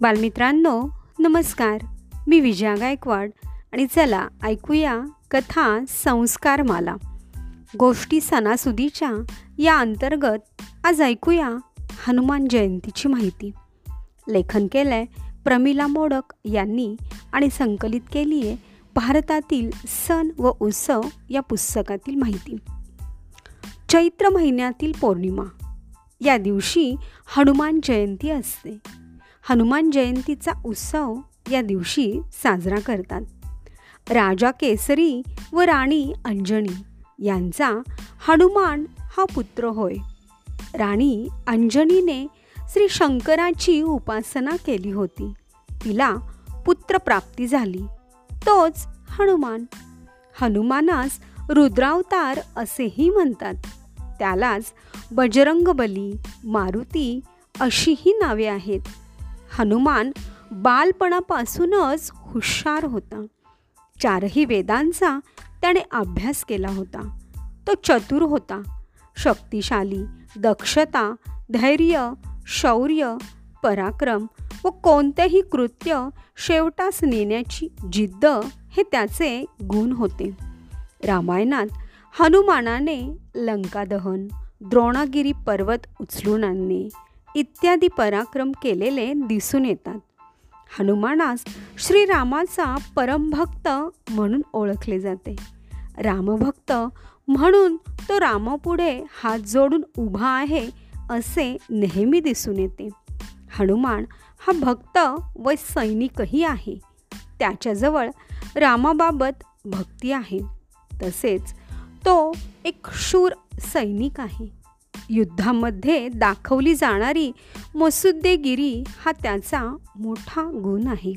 बालमित्रांनो नमस्कार. मी विजया गायकवाड आणि चला ऐकूया कथा संस्कार माला गोष्टी सणासुदीच्या या अंतर्गत आज ऐकूया हनुमान जयंतीची माहिती. लेखन केलं आहे प्रमिला मोडक यांनी आणि संकलित केली आहे भारतातील सण व उत्सव या पुस्तकातील माहिती. चैत्र महिन्यातील पौर्णिमा. या दिवशी हनुमान जयंती असते. हनुमान जयंतीचा उत्सव या दिवशी साजरा करतात. राजा केसरी व राणी अंजनी यांचा हनुमान हा पुत्र होय. राणी अंजनीने श्री शंकराची उपासना केली होती. तिला पुत्रप्राप्ती झाली. तोच हनुमान. हनुमानास रुद्रावतार असेही म्हणतात. त्यालाच बजरंगबली मारुती अशीही नावे आहेत. हनुमान बालपणापासूनच हुशार होता. चारही वेदांचा त्याने अभ्यास केला होता. तो चतुर होता. शक्तिशाली दक्षता धैर्य शौर्य पराक्रम व कोणतेही कृत्य शेवटास नेण्याची जिद्द हे त्याचे गुण होते. रामायणात हनुमानाने लंकादहन द्रोणागिरी पर्वत उचलून आणणे इत्यादी पराक्रम केलेले दिसून येतात. हनुमानास श्रीरामाचा परमभक्त म्हणून ओळखले जाते. रामभक्त म्हणून तो रामापुढे हात जोडून उभा आहे असे नेहमी दिसून येते. हनुमान हा भक्त व सैनिकही आहे. त्याच्याजवळ रामाबाबत भक्ती आहे. तसेच तो एक शूर सैनिक आहे. युद्धामध्ये दाखवली जाणारी मसुद्देगिरी हा त्याचा मोठा गुण आहे.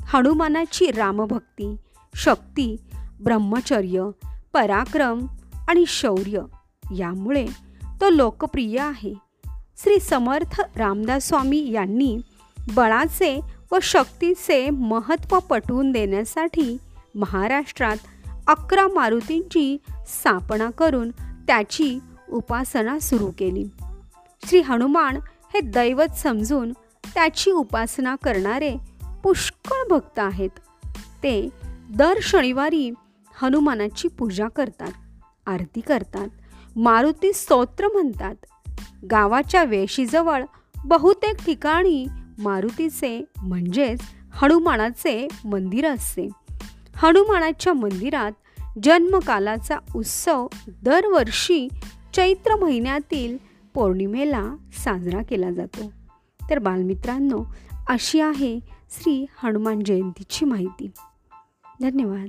हनुमानाची रामभक्ती शक्ती ब्रह्मचर्य पराक्रम आणि शौर्य यामुळे तो लोकप्रिय आहे. श्री समर्थ रामदास स्वामी यांनी बळाचे व शक्तीचे महत्त्व पटवून देण्यासाठी महाराष्ट्रात अकरा मारुतींची स्थापना करून त्याची उपासना सुरू केली. श्री हनुमान हे दैवत समजून त्याची उपासना करणारे पुष्कळ भक्त आहेत. ते दर शनिवारी हनुमानाची पूजा करतात आरती करतात मारुती स्तोत्र म्हणतात. गावाच्या वेशीजवळ बहुतेक ठिकाणी मारुतीचे म्हणजेच हनुमानाचे मंदिर असते. हनुमानाच्या मंदिरात जन्मकालाचा उत्सव दरवर्षी चैत्र महिन्यातील पौर्णिमेला साजरा केला जातो. तर बालमित्रांनो अशी आहे श्री हनुमान जयंतीची माहिती. धन्यवाद.